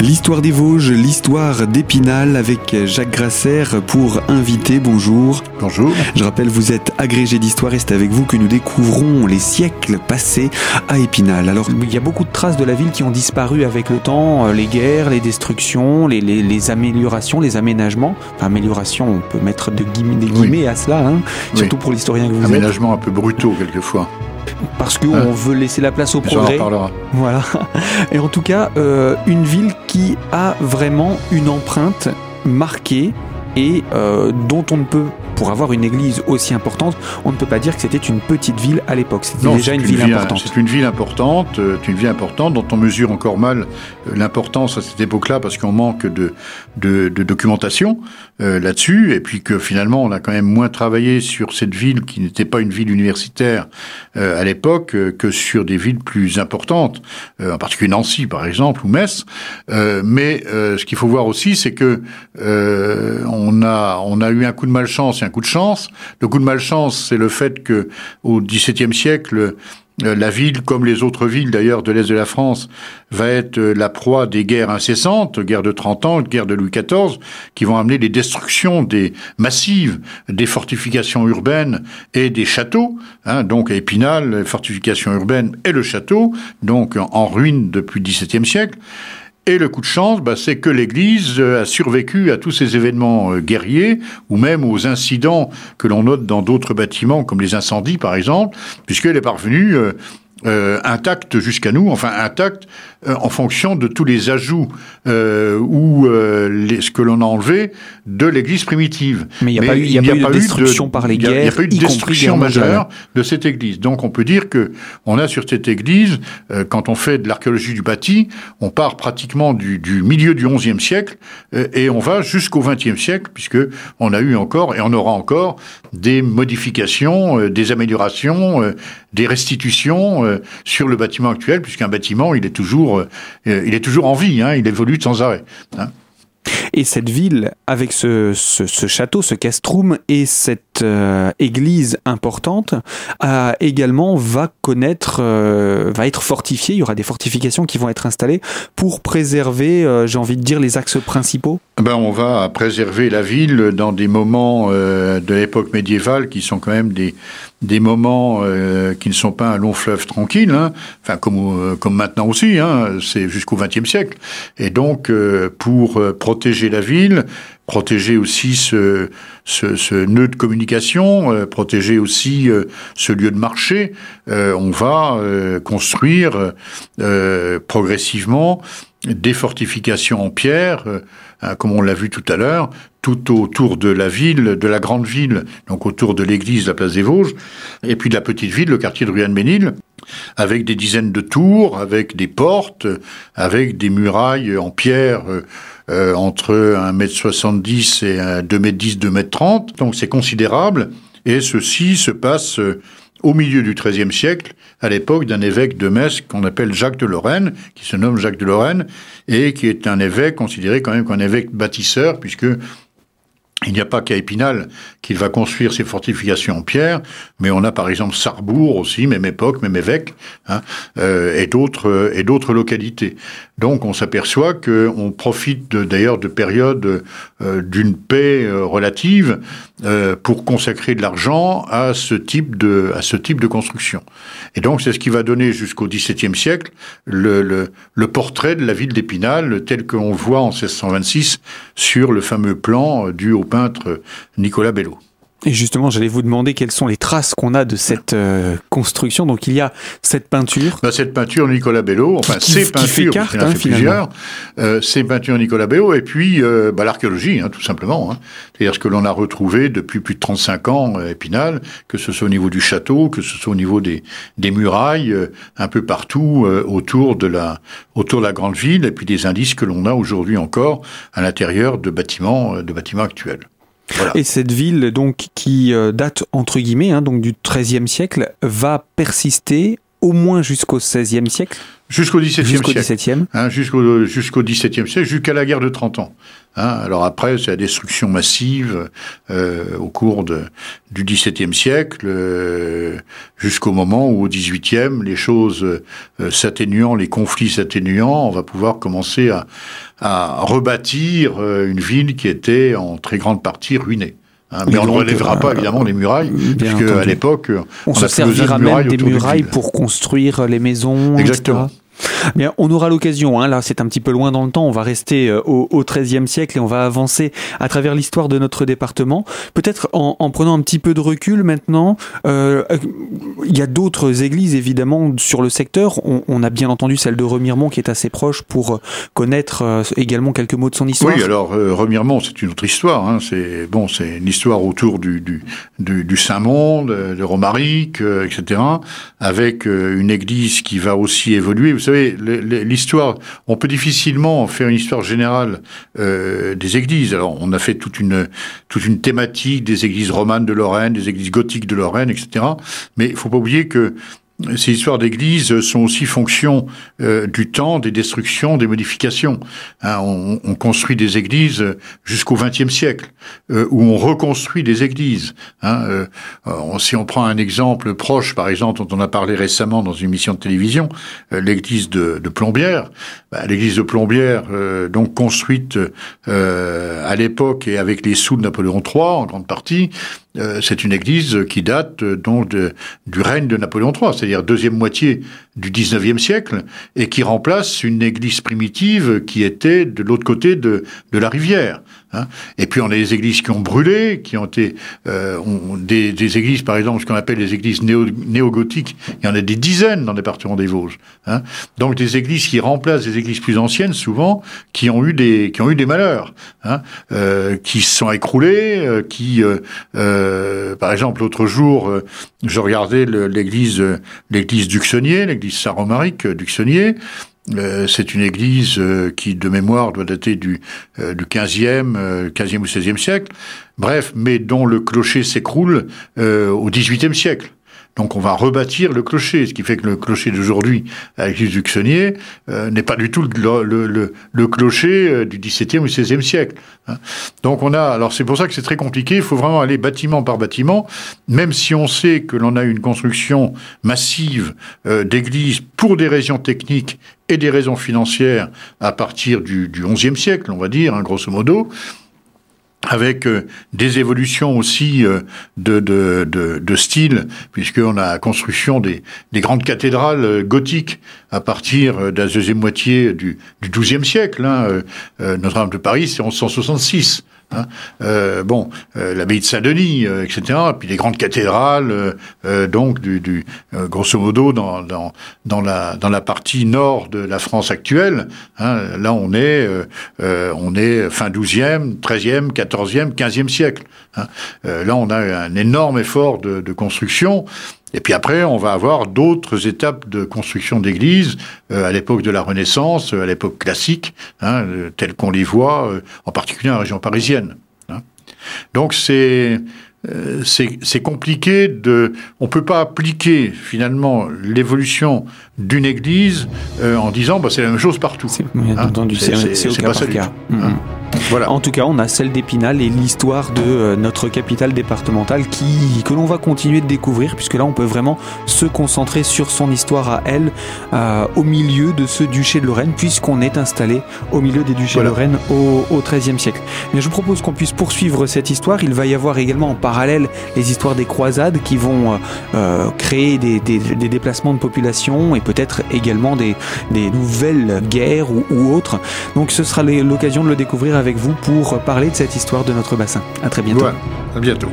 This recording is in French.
L'histoire des Vosges, l'histoire d'Épinal avec Jacques Grasser pour inviter. Bonjour. Bonjour. Je rappelle, vous êtes agrégé d'histoire et c'est avec vous que nous découvrons les siècles passés à Épinal. Alors, il y a beaucoup de traces de la ville qui ont disparu avec le temps, euh, les guerres, les destructions, les, les, améliorations, les aménagements. Enfin, amélioration, on peut mettre de guillemets, des guillemets à cela, hein, surtout pour l'historien que vous êtes. Aménagements un peu brutaux quelquefois parce qu'on on veut laisser la place au progrès. On en parlera. Voilà. Et en tout cas, euh, une ville qui a vraiment une empreinte marquée et euh, dont on ne peut pour avoir une église aussi importante, on ne peut pas dire que c'était une petite ville à l'époque. C'était déjà une, ville, importante. C'est une ville importante, euh, une ville importante dont on mesure encore mal euh, l'importance à cette époque-là parce qu'on manque de, de, documentation euh, là-dessus et puis que finalement on a quand même moins travaillé sur cette ville qui n'était pas une ville universitaire à l'époque que sur des villes plus importantes, en particulier Nancy par exemple ou Metz. mais ce qu'il faut voir aussi, c'est que on a on a eu un coup de malchance coup de chance. Le coup de malchance, c'est le fait que au XVIIe siècle, euh, la ville, comme les autres villes d'ailleurs de l'Est de la France, va être euh, la proie des guerres incessantes, guerre de 30 ans, guerre de Louis XIV, qui vont amener les destructions des massives des fortifications urbaines et des châteaux. Hein, donc à Épinal, les fortifications urbaines et le château, donc en ruine depuis le XVIIe siècle. Et le coup de chance, bah, c'est que l'Église euh, a survécu à tous ces événements euh, guerriers, ou même aux incidents que l'on note dans d'autres bâtiments, comme les incendies par exemple, puisqu'elle est parvenue euh, euh, intact jusqu'à nous, enfin intact euh, en fonction de tous les ajouts ou ce que l'on a enlevé de l'Église primitive. Mais il n'y a, pas eu, de destruction par les guerres. Il n'y a, pas eu de destruction majeure de cette Église. Donc on peut dire que on a sur cette Église, quand on fait de l'archéologie du bâti, on part pratiquement du, du milieu du XIe siècle et on va jusqu'au XXe siècle, puisque on a eu encore et on aura encore des modifications, des améliorations, des restitutions euh, sur le bâtiment actuel, puisqu'un bâtiment, il est toujours, euh, il est toujours en vie, hein, il évolue sans arrêt. Hein. Et cette ville, avec ce, château, ce castrum et cette euh, église importante, a également va connaître, euh, va être fortifiée. Il y aura des fortifications qui vont être installées pour préserver, euh, j'ai envie de dire, les axes principaux. Ben, on va préserver la ville dans des moments de l'époque médiévale qui sont quand même des, des moments qui ne sont pas un long fleuve tranquille, hein. enfin comme, comme maintenant aussi, hein. c'est jusqu'au XXe siècle. Et donc, pour protéger la ville, protéger aussi ce, ce, nœud de communication, euh, protéger aussi euh, ce lieu de marché. Euh, on va construire progressivement des fortifications en pierre, hein, comme on l'a vu tout à l'heure, tout autour de la ville, de la grande ville, donc autour de l'église, la place des Vosges, et puis de la petite ville, le quartier de Ruan-Ménil, avec des dizaines de tours, avec des portes, avec des murailles en pierre euh, entre 1m70 et 2m10, 2m30. Donc c'est considérable. Et ceci se passe euh, au milieu du XIIIe siècle, à l'époque d'un évêque de Metz qu'on appelle Jacques de Lorraine, qui se nomme Jacques de Lorraine, et qui est un évêque considéré quand même comme un évêque bâtisseur, puisque il n'y a pas qu'à Épinal qu'il va construire ses fortifications en pierre, mais on a par exemple Sarrebourg aussi, même époque, même évêque, hein, euh, et d'autres et d'autres localités. Donc on s'aperçoit qu'on profite d'ailleurs de, périodes euh, d'une paix euh, relative euh, pour consacrer de l'argent à ce type de à ce type de construction. Et donc c'est ce qui va donner jusqu'au XVIIe siècle le, le, le, portrait de la ville d'Épinal tel qu'on voit en 1626 sur le fameux plan dû au peintre Nicolas Bello. Et justement, j'allais vous demander quelles sont les traces qu'on a de cette euh, construction. Donc, il y a cette peinture. Bah, cette peinture Nicolas Bello, enfin, ces peintures, carte, il en hein, plusieurs, euh, ces peintures Nicolas Bello, et puis euh, bah, l'archéologie, hein, tout simplement. Hein. C'est-à-dire ce que l'on a retrouvé depuis plus de 35 ans à Épinal, que ce soit au niveau du château, que ce soit au niveau des, des murailles, un peu partout autour, de la, autour de la grande ville, et puis des indices que l'on a aujourd'hui encore à l'intérieur de bâtiments, de bâtiments actuels. Et cette ville, donc, qui euh, date entre guillemets, hein, donc du XIIIe siècle, va persister au moins jusqu'au XVIe siècle? Jusqu'au XVIIe siècle. XVIIe. Hein, jusqu'au jusqu'au XVIIe siècle, jusqu'à la guerre de 30 ans. Hein. Alors après, c'est la destruction massive euh, au cours de, du XVIIe siècle, euh, jusqu'au moment où au XVIIIe, les choses euh, s'atténuant, les conflits s'atténuant, on va pouvoir commencer à, à rebâtir une ville qui était en très grande partie ruinée. Hein, mais on ne relèvera pas évidemment les murailles, puisque à l'époque, on, on se servira même des murailles pour construire les maisons. Exactement. Etc. Bien, on aura l'occasion, hein, là c'est un petit peu loin dans le temps, on va rester euh, au XIIIe siècle et on va avancer à travers l'histoire de notre département. Peut-être en, en, prenant un petit peu de recul maintenant, euh, il y a d'autres églises évidemment sur le secteur. On, a bien entendu celle de Remiremont qui est assez proche pour connaître euh, également quelques mots de son histoire. Oui, alors Remiremont c'est une autre histoire. Hein, c'est bon, c'est une histoire autour du, Saint-Monde, de Romaric, etc. Avec une église qui va aussi évoluer. Vous savez, l'histoire, on peut difficilement faire une histoire générale euh, des églises. Alors, on a fait toute une toute une thématique des églises romanes de Lorraine, des églises gothiques de Lorraine, etc. Mais il faut pas oublier que ces histoires d'église sont aussi fonction euh, du temps, des destructions, des modifications. Hein, on, on, construit des églises jusqu'au XXe siècle, euh, où on reconstruit des églises. Hein, euh, si on prend un exemple proche, par exemple, dont on a parlé récemment dans une émission de télévision, l'église de, de, Plombières. Bah, l'église de Plombières, donc construite à l'époque et avec les sous de Napoléon III en grande partie, c'est une église qui date donc de, du règne de Napoléon III, c'est-à-dire deuxième moitié du 19e siècle, et qui remplace une église primitive qui était de l'autre côté de la rivière. Hein. Et puis on a des églises qui ont brûlé, qui ont été euh, des, des, églises, par exemple, ce qu'on appelle les églises néo, néo-gothiques. Il y en a des dizaines dans le département des Vosges. Hein. Donc des églises qui remplacent des églises plus anciennes, souvent, qui ont eu des qui ont eu des malheurs, hein, euh, qui se sont écroulées, euh, qui, euh, euh, par exemple, l'autre jour, euh, je regardais l'église l'église d'Uxonnier, l'église Saint-Romaric d'Uxonnier. Euh, c'est une église euh, qui, de mémoire, doit dater du, euh, du 15e, 15e ou 16e siècle. Bref, mais dont le clocher s'écroule au 18e siècle. Donc on va rebâtir le clocher, ce qui fait que le clocher d'aujourd'hui à l'église du Xonnier euh, n'est pas du tout le clocher euh, du XVIIe ou XVIe siècle. Hein. Donc on a, alors c'est pour ça que c'est très compliqué, il faut vraiment aller bâtiment par bâtiment, même si on sait que l'on a une construction massive euh, d'églises pour des raisons techniques et des raisons financières à partir du, du XIe siècle, on va dire, hein, grosso modo avec euh, des évolutions aussi euh, de, de, de, de, style, puisqu'on a la construction des, des, grandes cathédrales euh, gothiques à partir de la deuxième moitié du, du XIIe siècle. Hein. Notre-Dame de Paris, c'est en 1166. Hein. Euh, bon, euh, l'abbaye de Saint-Denis, euh, etc. Puis les grandes cathédrales, euh, donc du, du grosso modo dans, dans, dans la dans la partie nord de la France actuelle. Hein, là, on est on est fin 12e, 13e, 14e, 15e siècle. Hein. là, on a un énorme effort de, de construction. Et puis après, on va avoir d'autres étapes de construction d'églises euh, à l'époque de la Renaissance, à l'époque classique, hein, euh, telles qu'on les voit, euh, en particulier en région parisienne. Hein. Donc c'est euh, c'est compliqué de. On peut pas appliquer finalement l'évolution d'une église euh, en disant bah, c'est la même chose partout. C'est hein entendu, c'est pas ça cas. Mm -hmm. Voilà. En tout cas, on a celle d'Épinal et l'histoire de euh, notre capitale départementale qui, que l'on va continuer de découvrir, puisque là, on peut vraiment se concentrer sur son histoire à elle, euh, au milieu de ce duché de Lorraine, puisqu'on est installé au milieu des duchés voilà. de Lorraine au, au XIIIe siècle. Mais je vous propose qu'on puisse poursuivre cette histoire. Il va y avoir également en parallèle les histoires des croisades qui vont euh, créer des, des, des, déplacements de population et peut-être également des, des nouvelles guerres ou, ou autres. Donc, ce sera l'occasion de le découvrir avec vous pour parler de cette histoire de notre bassin. À très bientôt. À bientôt.